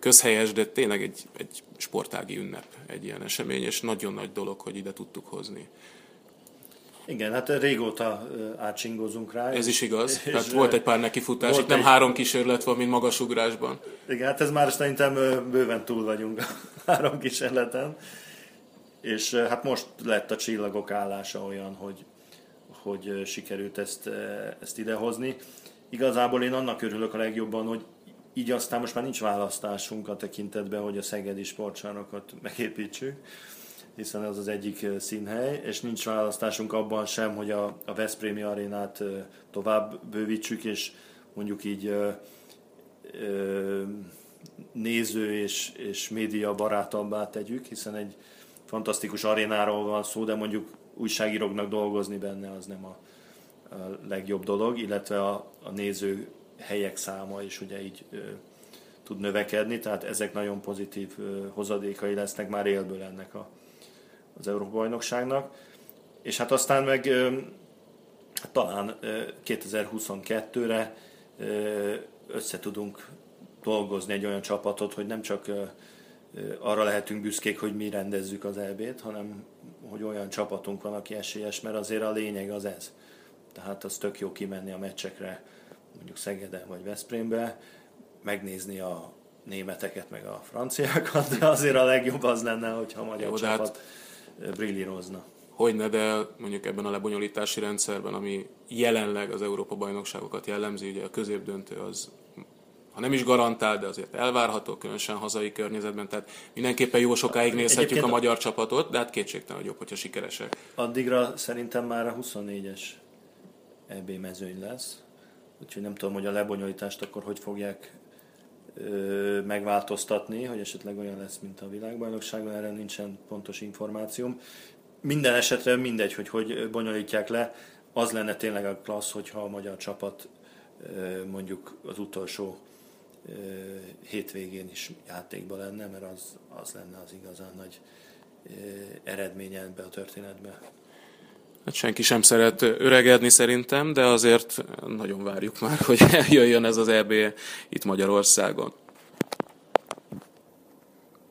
közhelyes, de tényleg egy, egy sportági ünnep egy ilyen esemény, és nagyon nagy dolog, hogy ide tudtuk hozni. Igen, hát régóta átsingozunk rá. Ez is igaz. És Tehát volt egy pár nekifutás, itt nem egy... három kísérlet van, mint magasugrásban. Igen, hát ez már szerintem bőven túl vagyunk a három kísérleten. És hát most lett a csillagok állása olyan, hogy, hogy sikerült ezt, ezt idehozni. Igazából én annak örülök a legjobban, hogy így aztán most már nincs választásunk a tekintetben, hogy a szegedi sportcsarnokot megépítsük, hiszen az az egyik színhely, és nincs választásunk abban sem, hogy a, a Veszprémi arénát tovább bővítsük, és mondjuk így ö, ö, néző és, és média barátabbá tegyük, hiszen egy fantasztikus arénáról van szó, de mondjuk újságíróknak dolgozni benne az nem a, a legjobb dolog, illetve a, a néző helyek száma is ugye így ö, tud növekedni, tehát ezek nagyon pozitív ö, hozadékai lesznek már élből ennek a, az Európa-bajnokságnak. És hát aztán meg ö, talán 2022-re össze tudunk dolgozni egy olyan csapatot, hogy nem csak arra lehetünk büszkék, hogy mi rendezzük az EB-t, hanem hogy olyan csapatunk van, aki esélyes, mert azért a lényeg az ez. Tehát az tök jó kimenni a meccsekre, mondjuk Szegeden vagy Veszprémbe, megnézni a németeket, meg a franciákat, de azért a legjobb az lenne, hogyha a magyar Jó, csapat hát, brillírozna. Hogyne, de mondjuk ebben a lebonyolítási rendszerben, ami jelenleg az Európa-bajnokságokat jellemzi, ugye a középdöntő az ha nem is garantál, de azért elvárható, különösen hazai környezetben, tehát mindenképpen jó sokáig nézhetjük Egyébként a magyar csapatot, de hát kétségtelen, hogy jobb, hogyha sikeresek. Addigra szerintem már a 24-es EB mezőny lesz, úgyhogy nem tudom, hogy a lebonyolítást akkor hogy fogják megváltoztatni, hogy esetleg olyan lesz, mint a világbajnokságban, erre nincsen pontos információm. Minden esetre mindegy, hogy hogy bonyolítják le, az lenne tényleg a klassz, hogyha a magyar csapat mondjuk az utolsó hétvégén is játékban lenne, mert az, az lenne az igazán nagy eredménye ebbe a történetbe. Hát senki sem szeret öregedni szerintem, de azért nagyon várjuk már, hogy eljöjjön ez az EB itt Magyarországon.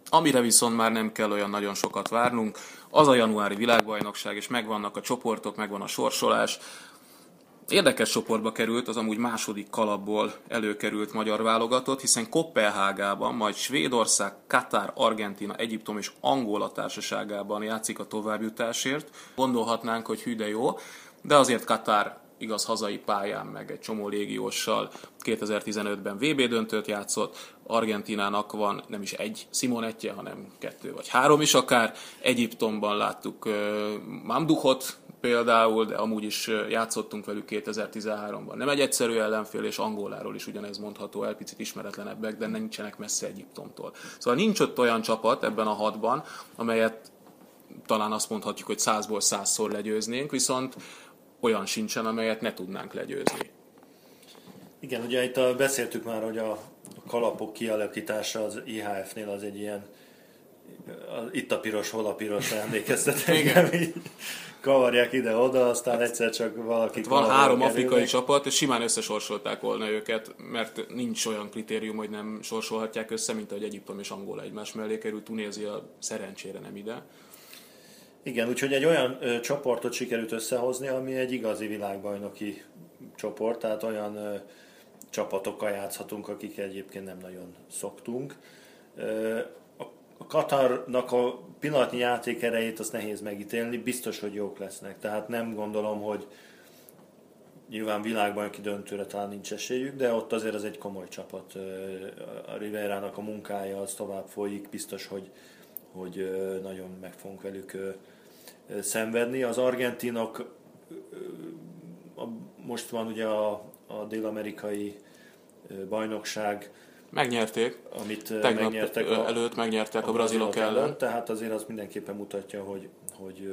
Amire viszont már nem kell olyan nagyon sokat várnunk, az a januári világbajnokság, és megvannak a csoportok, megvan a sorsolás. Érdekes csoportba került az amúgy második kalapból előkerült magyar válogatott, hiszen Kopenhágában, majd Svédország, Katár, Argentina, Egyiptom és Angola társaságában játszik a továbbjutásért. Gondolhatnánk, hogy hű de jó, de azért Katár igaz hazai pályán, meg egy csomó légióssal 2015-ben VB döntőt játszott, Argentinának van nem is egy Simonetje, hanem kettő vagy három is akár. Egyiptomban láttuk uh, Mamduhot, például, de amúgy is játszottunk velük 2013-ban. Nem egy egyszerű ellenfél, és Angoláról is ugyanez mondható el, picit ismeretlenebbek, de nincsenek messze Egyiptomtól. Szóval nincs ott olyan csapat ebben a hatban, amelyet talán azt mondhatjuk, hogy százból százszor legyőznénk, viszont olyan sincsen, amelyet ne tudnánk legyőzni. Igen, ugye itt beszéltük már, hogy a kalapok kialakítása az IHF-nél az egy ilyen itt a piros, hol a piros emlékeztet engem, kavarják ide-oda, aztán egyszer csak valaki... Hát van három afrikai csapat, és simán összesorsolták volna őket, mert nincs olyan kritérium, hogy nem sorsolhatják össze, mint ahogy Egyiptom és Angola egymás mellé került, Tunézia szerencsére nem ide. Igen, úgyhogy egy olyan ö, csoportot sikerült összehozni, ami egy igazi világbajnoki csoport, tehát olyan ö, csapatokkal játszhatunk, akik egyébként nem nagyon szoktunk. Ö, a Katarnak a pillanatnyi játék erejét azt nehéz megítélni, biztos, hogy jók lesznek. Tehát nem gondolom, hogy nyilván világban ki döntőre talán nincs esélyük, de ott azért az egy komoly csapat. A Riverának a munkája az tovább folyik, biztos, hogy, hogy nagyon meg fogunk velük szenvedni. Az argentinok most van ugye a, a dél-amerikai bajnokság, Megnyerték. Amit Tegnap megnyertek a, előtt megnyertek a, a brazilok ellen. ellen. Tehát azért az mindenképpen mutatja, hogy, hogy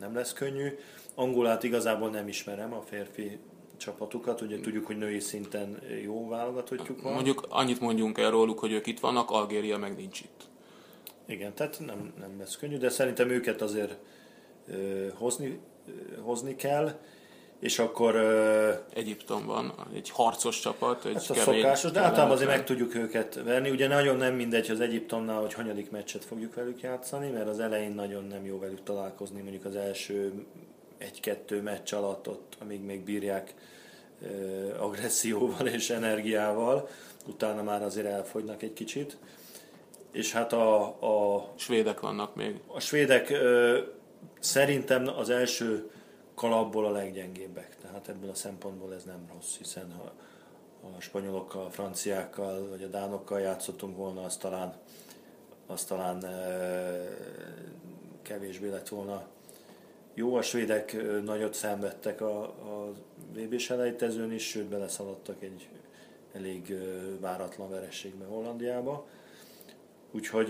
nem lesz könnyű. Angolát igazából nem ismerem, a férfi csapatukat, ugye tudjuk, hogy női szinten jó válogatottjuk van. Mondjuk annyit mondjunk el róluk, hogy ők itt vannak, Algéria meg nincs itt. Igen, tehát nem, nem lesz könnyű, de szerintem őket azért ö, hozni, ö, hozni kell és akkor... Egyiptom van, egy harcos csapat, egy hát a kemény, szokásos, de általában azért meg tudjuk őket verni. Ugye nagyon nem mindegy az Egyiptomnál, hogy hanyadik meccset fogjuk velük játszani, mert az elején nagyon nem jó velük találkozni, mondjuk az első egy-kettő meccs alatt ott, amíg még bírják agresszióval és energiával, utána már azért elfogynak egy kicsit. És hát a... a svédek vannak még. A svédek ö, szerintem az első kalapból a leggyengébbek. Tehát ebből a szempontból ez nem rossz, hiszen ha a spanyolokkal, a franciákkal vagy a dánokkal játszottunk volna, az talán, az talán kevésbé lett volna jó. A svédek nagyot szenvedtek a, a VB-s elejtezőn is, sőt beleszaladtak egy elég váratlan verességbe Hollandiába. Úgyhogy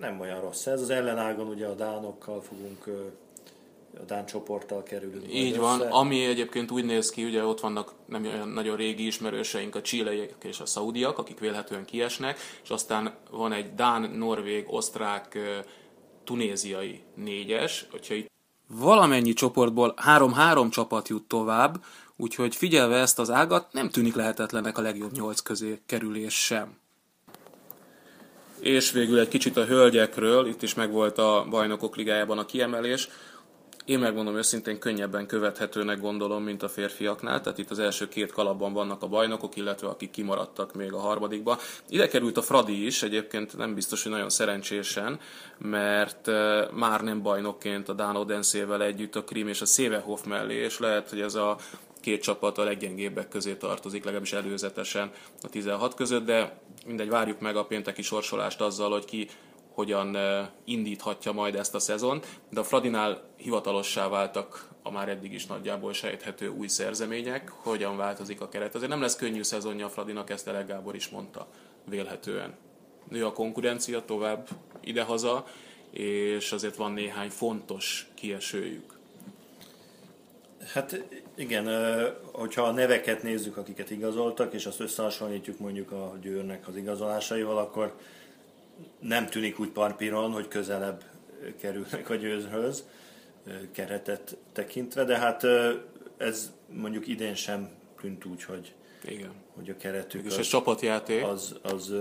nem olyan rossz ez. Az ellenágon ugye a dánokkal fogunk a Dán csoporttal kerülünk. Így van, össze. ami egyébként úgy néz ki, ugye ott vannak nem olyan nagyon régi ismerőseink, a csileiek és a szaudiak, akik vélhetően kiesnek, és aztán van egy Dán, Norvég, Osztrák, tunéziai négyes, hogyha itt valamennyi csoportból három-három csapat jut tovább, úgyhogy figyelve ezt az ágat, nem tűnik lehetetlenek a legjobb nyolc közé kerülés sem. És végül egy kicsit a hölgyekről, itt is megvolt a bajnokok ligájában a kiemelés. Én megmondom őszintén könnyebben követhetőnek gondolom, mint a férfiaknál, tehát itt az első két kalapban vannak a bajnokok, illetve akik kimaradtak még a harmadikba. Ide került a Fradi is, egyébként nem biztos, hogy nagyon szerencsésen, mert már nem bajnokként a Dán Odenszével együtt a Krim és a Szévehof mellé, és lehet, hogy ez a két csapat a leggyengébbek közé tartozik, legalábbis előzetesen a 16 között, de mindegy, várjuk meg a pénteki sorsolást azzal, hogy ki hogyan indíthatja majd ezt a szezon, de a Fradinál hivatalossá váltak a már eddig is nagyjából sejthető új szerzemények, hogyan változik a keret. Azért nem lesz könnyű szezonja a Fradinak, ezt Elek Gábor is mondta vélhetően. Nő a konkurencia tovább idehaza, és azért van néhány fontos kiesőjük. Hát igen, hogyha a neveket nézzük, akiket igazoltak, és azt összehasonlítjuk mondjuk a Győrnek az igazolásaival, akkor nem tűnik úgy parpíron, hogy közelebb kerülnek a győzhöz keretet tekintve, de hát ez mondjuk idén sem tűnt úgy, hogy, Igen. hogy a keretük és az, csapatjáték. Az, az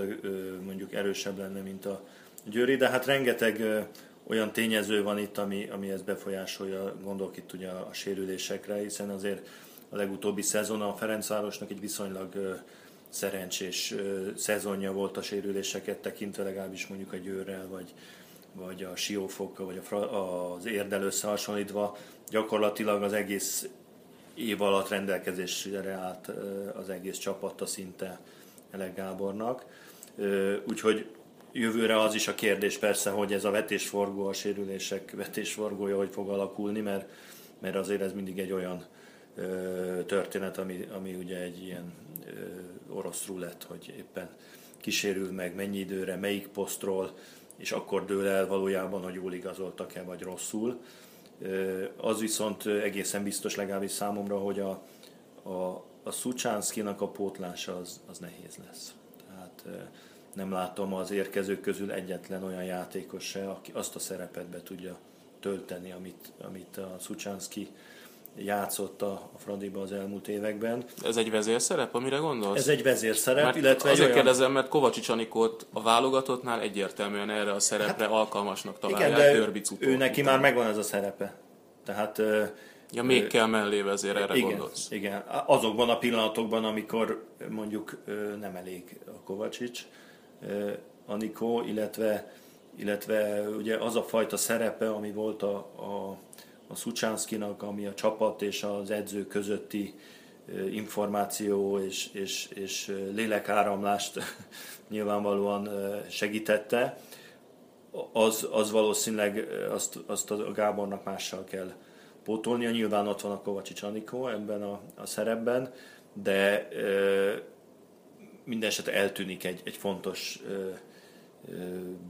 mondjuk erősebb lenne, mint a Győri, de hát rengeteg olyan tényező van itt, ami, ami ezt befolyásolja, gondolok itt ugye a, a sérülésekre, hiszen azért a legutóbbi szezon a Ferencvárosnak egy viszonylag szerencsés szezonja volt a sérüléseket tekintve, legalábbis mondjuk a Győrrel, vagy, vagy a Siófokkal, vagy a, az Érdel összehasonlítva. Gyakorlatilag az egész év alatt rendelkezésre állt az egész csapata szinte Elek Gábornak. Úgyhogy jövőre az is a kérdés persze, hogy ez a vetésforgó, a sérülések vetésforgója hogy fog alakulni, mert, mert azért ez mindig egy olyan történet, ami, ami ugye egy ilyen orosz rulett, hogy éppen kísérül meg mennyi időre, melyik posztról, és akkor dől el valójában, hogy jól igazoltak-e vagy rosszul. Az viszont egészen biztos legalábbis számomra, hogy a, a, a Szucsánszkinak a pótlása az, az nehéz lesz. Tehát nem látom az érkezők közül egyetlen olyan játékos se, aki azt a szerepet be tudja tölteni, amit, amit a Szucsánszki játszott a Fradiba az elmúlt években. Ez egy vezérszerep, amire gondolsz? Ez egy vezérszerep, mert illetve Azért olyan... kérdezem, mert Kovacsics Anikót a válogatottnál egyértelműen erre a szerepre hát, alkalmasnak találják igen, de ő, ő neki már megvan ez a szerepe. Tehát Ja, még kell mellé vezér, erre igen, gondolsz. Igen, azokban a pillanatokban, amikor mondjuk nem elég a Kovacsics, Anikó, illetve, illetve ugye az a fajta szerepe, ami volt a, a, a Szucsánszkinak, ami a csapat és az edző közötti információ és, és, és lélekáramlást nyilvánvalóan segítette, az, az valószínűleg azt, azt a Gábornak mással kell pótolnia. Nyilván ott van a Kovacsics Anikó ebben a, a szerepben, de minden esetre eltűnik egy, egy fontos ö, ö,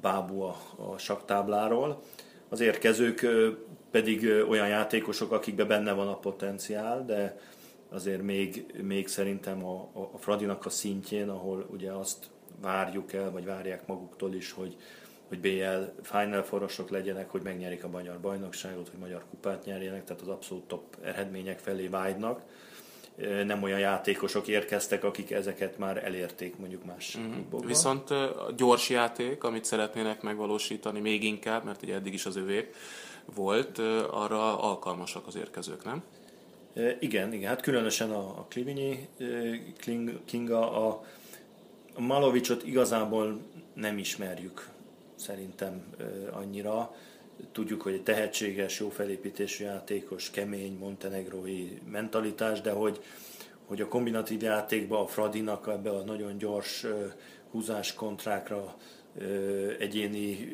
bábú a, a saktábláról. Az érkezők ö, pedig olyan játékosok, akikben benne van a potenciál, de azért még, még szerintem a, a Fradinak a szintjén, ahol ugye azt várjuk el, vagy várják maguktól is, hogy, hogy BL Final forosok legyenek, hogy megnyerik a magyar bajnokságot, hogy magyar kupát nyerjenek, tehát az abszolút top eredmények felé vágynak nem olyan játékosok érkeztek, akik ezeket már elérték mondjuk más mm. klubokban. Viszont a gyors játék, amit szeretnének megvalósítani még inkább, mert ugye eddig is az övék volt, arra alkalmasak az érkezők, nem? Igen, igen, hát különösen a, a Klivinyi Kinga, a, a Malovicsot igazából nem ismerjük szerintem annyira. Tudjuk, hogy egy tehetséges, jó felépítésű játékos, kemény, montenegrói mentalitás, de hogy, hogy a kombinatív játékban a Fradinak ebbe a nagyon gyors húzás kontrákra egyéni,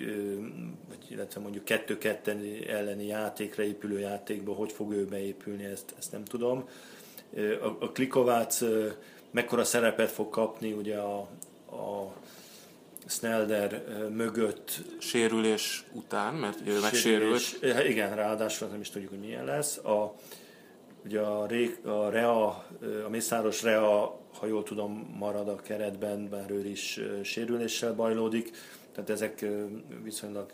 vagy illetve mondjuk kettő-ketten elleni játékra épülő játékba, hogy fog ő beépülni, ezt, ezt nem tudom. A, a Klikovác mekkora szerepet fog kapni ugye a, a Snelder mögött. Sérülés után, mert ő megsérült. Igen, ráadásul nem is tudjuk, hogy milyen lesz. A, ugye a, Ré, a Rea, a Mészáros Rea, ha jól tudom, marad a keretben, bár ő is sérüléssel bajlódik. Tehát ezek viszonylag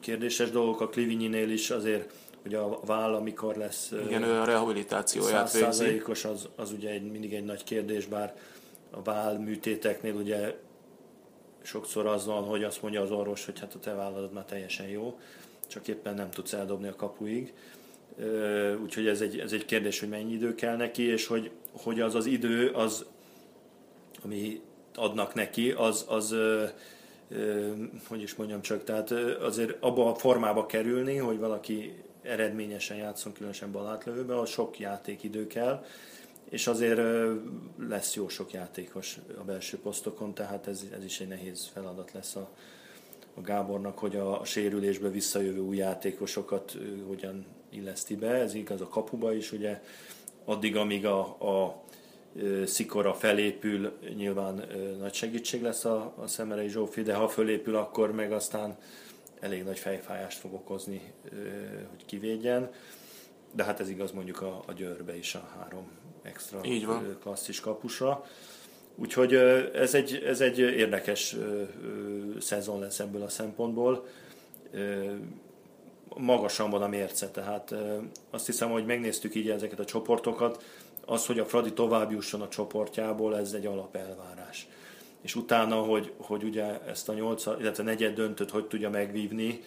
kérdéses dolgok. A Klivinyinél is azért hogy a váll, amikor lesz Igen, ő a rehabilitációját végzi. az, az ugye egy, mindig egy nagy kérdés, bár a váll műtéteknél ugye sokszor az van, hogy azt mondja az orvos, hogy hát a te vállalod már teljesen jó, csak éppen nem tudsz eldobni a kapuig. Úgyhogy ez egy, ez egy kérdés, hogy mennyi idő kell neki, és hogy, hogy az az idő, az, ami adnak neki, az, az hogy is mondjam csak, tehát azért abba a formába kerülni, hogy valaki eredményesen játszon, különösen balátlövőben, az sok játékidő kell, és azért lesz jó sok játékos a belső posztokon, tehát ez, ez is egy nehéz feladat lesz a, a Gábornak, hogy a, a sérülésbe visszajövő új játékosokat hogyan illeszti be. Ez igaz a kapuba is, ugye addig, amíg a, a Szikora felépül, nyilván nagy segítség lesz a, a Szemerei Zsófi, de ha fölépül, akkor meg aztán elég nagy fejfájást fog okozni, hogy kivédjen. De hát ez igaz mondjuk a, a Győrbe is a három extra Így van. klasszis kapusra. Úgyhogy ez egy, ez egy érdekes szezon lesz ebből a szempontból. Magasan van a mérce, tehát azt hiszem, hogy megnéztük így ezeket a csoportokat, az, hogy a Fradi tovább jusson a csoportjából, ez egy alapelvárás. És utána, hogy, hogy ugye ezt a nyolc, illetve negyed döntött, hogy tudja megvívni,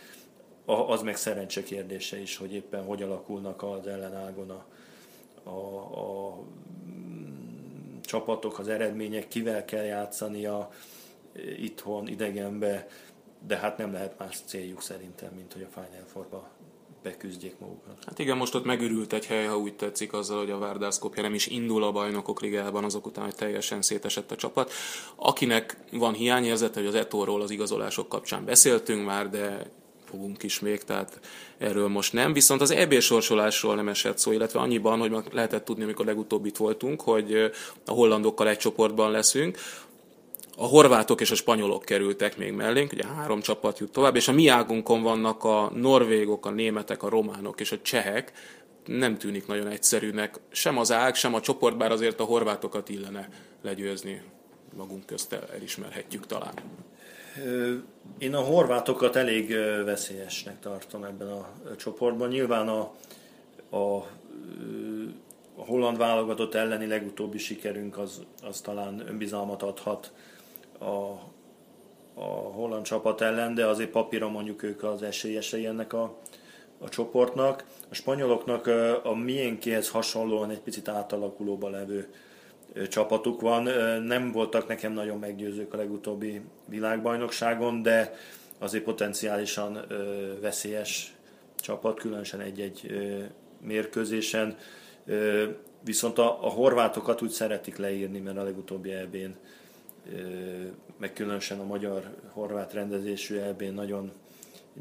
az meg szerencse kérdése is, hogy éppen hogy alakulnak az ellenágon a, a, a csapatok, az eredmények, kivel kell játszania itthon, idegenbe, de hát nem lehet más céljuk szerintem, mint hogy a Final Four-ba beküzdjék magukat. Hát igen, most ott megürült egy hely, ha úgy tetszik, azzal, hogy a Várdász nem is indul a bajnokok ligában, azok után, hogy teljesen szétesett a csapat. Akinek van hiányérzete, hogy az Etóról az igazolások kapcsán beszéltünk már, de fogunk is még, tehát erről most nem. Viszont az EB sorsolásról nem esett szó, illetve annyiban, hogy lehetett tudni, amikor legutóbb itt voltunk, hogy a hollandokkal egy csoportban leszünk, a horvátok és a spanyolok kerültek még mellénk, ugye három csapat jut tovább, és a mi águnkon vannak a norvégok, a németek, a románok és a csehek, nem tűnik nagyon egyszerűnek. Sem az ág, sem a csoport, bár azért a horvátokat illene legyőzni. Magunk közt elismerhetjük talán. Én a horvátokat elég veszélyesnek tartom ebben a csoportban. Nyilván a, a, a holland válogatott elleni legutóbbi sikerünk az, az talán önbizalmat adhat a, a holland csapat ellen, de azért papíra mondjuk ők az esélyesei ennek a, a csoportnak. A spanyoloknak a miénkéhez hasonlóan egy picit átalakulóba levő csapatuk van. Nem voltak nekem nagyon meggyőzők a legutóbbi világbajnokságon, de azért potenciálisan veszélyes csapat, különösen egy-egy mérkőzésen. Viszont a, a horvátokat úgy szeretik leírni, mert a legutóbbi EB-n, meg különösen a magyar-horvát rendezésű EB-n nagyon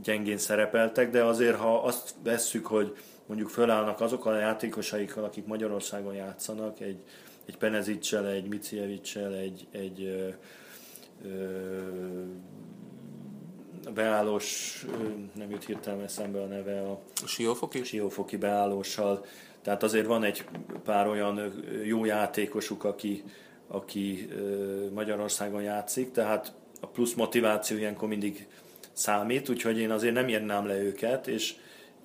gyengén szerepeltek, de azért ha azt vesszük, hogy mondjuk fölállnak azok a játékosaikkal, akik Magyarországon játszanak, egy, egy Penezicsel, egy Micievicsel, egy, egy ö, ö, beállós, nem jut hirtelen eszembe a neve, a Siófoki? Siófoki beállóssal. Tehát azért van egy pár olyan jó játékosuk, aki, aki Magyarországon játszik, tehát a plusz motiváció ilyenkor mindig számít, úgyhogy én azért nem írnám le őket, és,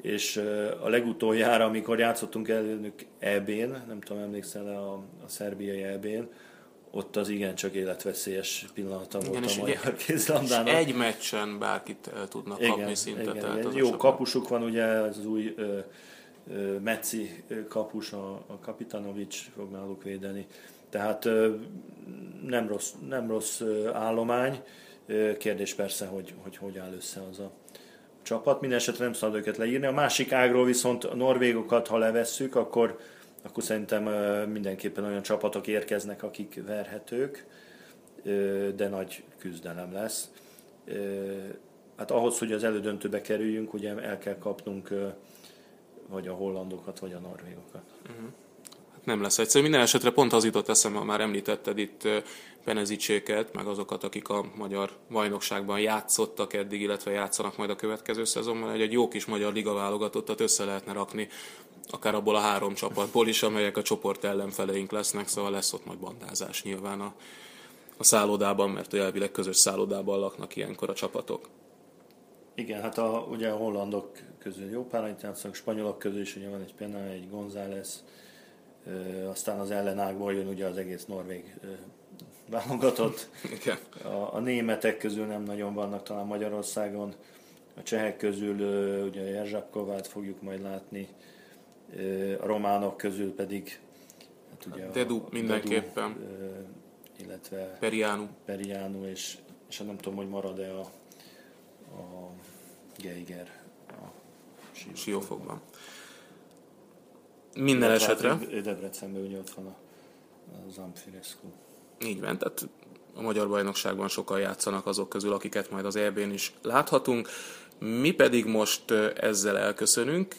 és a legutoljára, amikor játszottunk ellenük EB-n, nem tudom, emlékszel a, a szerbiai EB-n, ott az igencsak életveszélyes pillanata igen, volt a magyar kézlabdának. egy meccsen bárkit tudnak igen, kapni szinte. Igen, tehát igen. Jó kapusuk van, ugye az új ö, ö, Meci kapus, a, a Kapitanovics fog náluk védeni. Tehát nem rossz, nem rossz állomány. Kérdés persze, hogy, hogy hogy áll össze az a csapat. Minden esetre nem szabad őket leírni. A másik ágról viszont a norvégokat, ha levesszük, akkor akkor szerintem mindenképpen olyan csapatok érkeznek, akik verhetők, de nagy küzdelem lesz. Hát ahhoz, hogy az elődöntőbe kerüljünk, ugye el kell kapnunk vagy a hollandokat, vagy a norvégokat. Uh-huh. Nem lesz egyszerű. Minden esetre pont az jutott eszembe, már említetted itt Penezicséket, meg azokat, akik a magyar bajnokságban játszottak eddig, illetve játszanak majd a következő szezonban, hogy egy jó kis magyar liga válogatottat össze lehetne rakni akár abból a három csapatból is, amelyek a csoport ellenfeleink lesznek, szóval lesz ott majd bandázás nyilván a, a szállodában, mert elvileg közös szállodában laknak ilyenkor a csapatok. Igen, hát a, ugye a hollandok közül jó pár játszanak, spanyolok közül is ugye van egy Pena, egy González, aztán az ellenágból jön ugye az egész norvég válogatott. A, a németek közül nem nagyon vannak talán Magyarországon, a csehek közül ugye Jerzsapkovát fogjuk majd látni, a románok közül pedig hát ugye Dedu a, mindenképpen. Dedu, illetve Periánu. Periánu, és, és nem tudom, hogy marad-e a, a Geiger a Siófokban. Minden Illetve esetre. Debrecenben ugye ott van a, a Zamfirescu. Így van, tehát a magyar bajnokságban sokan játszanak azok közül, akiket majd az EB-n is láthatunk. Mi pedig most ezzel elköszönünk,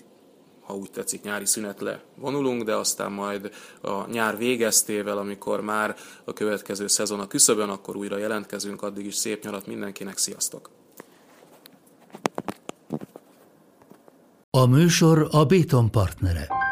ha úgy tetszik, nyári szünetle vonulunk, de aztán majd a nyár végeztével, amikor már a következő szezon a küszöbön, akkor újra jelentkezünk, addig is szép nyarat mindenkinek, sziasztok! A műsor a Béton partnere.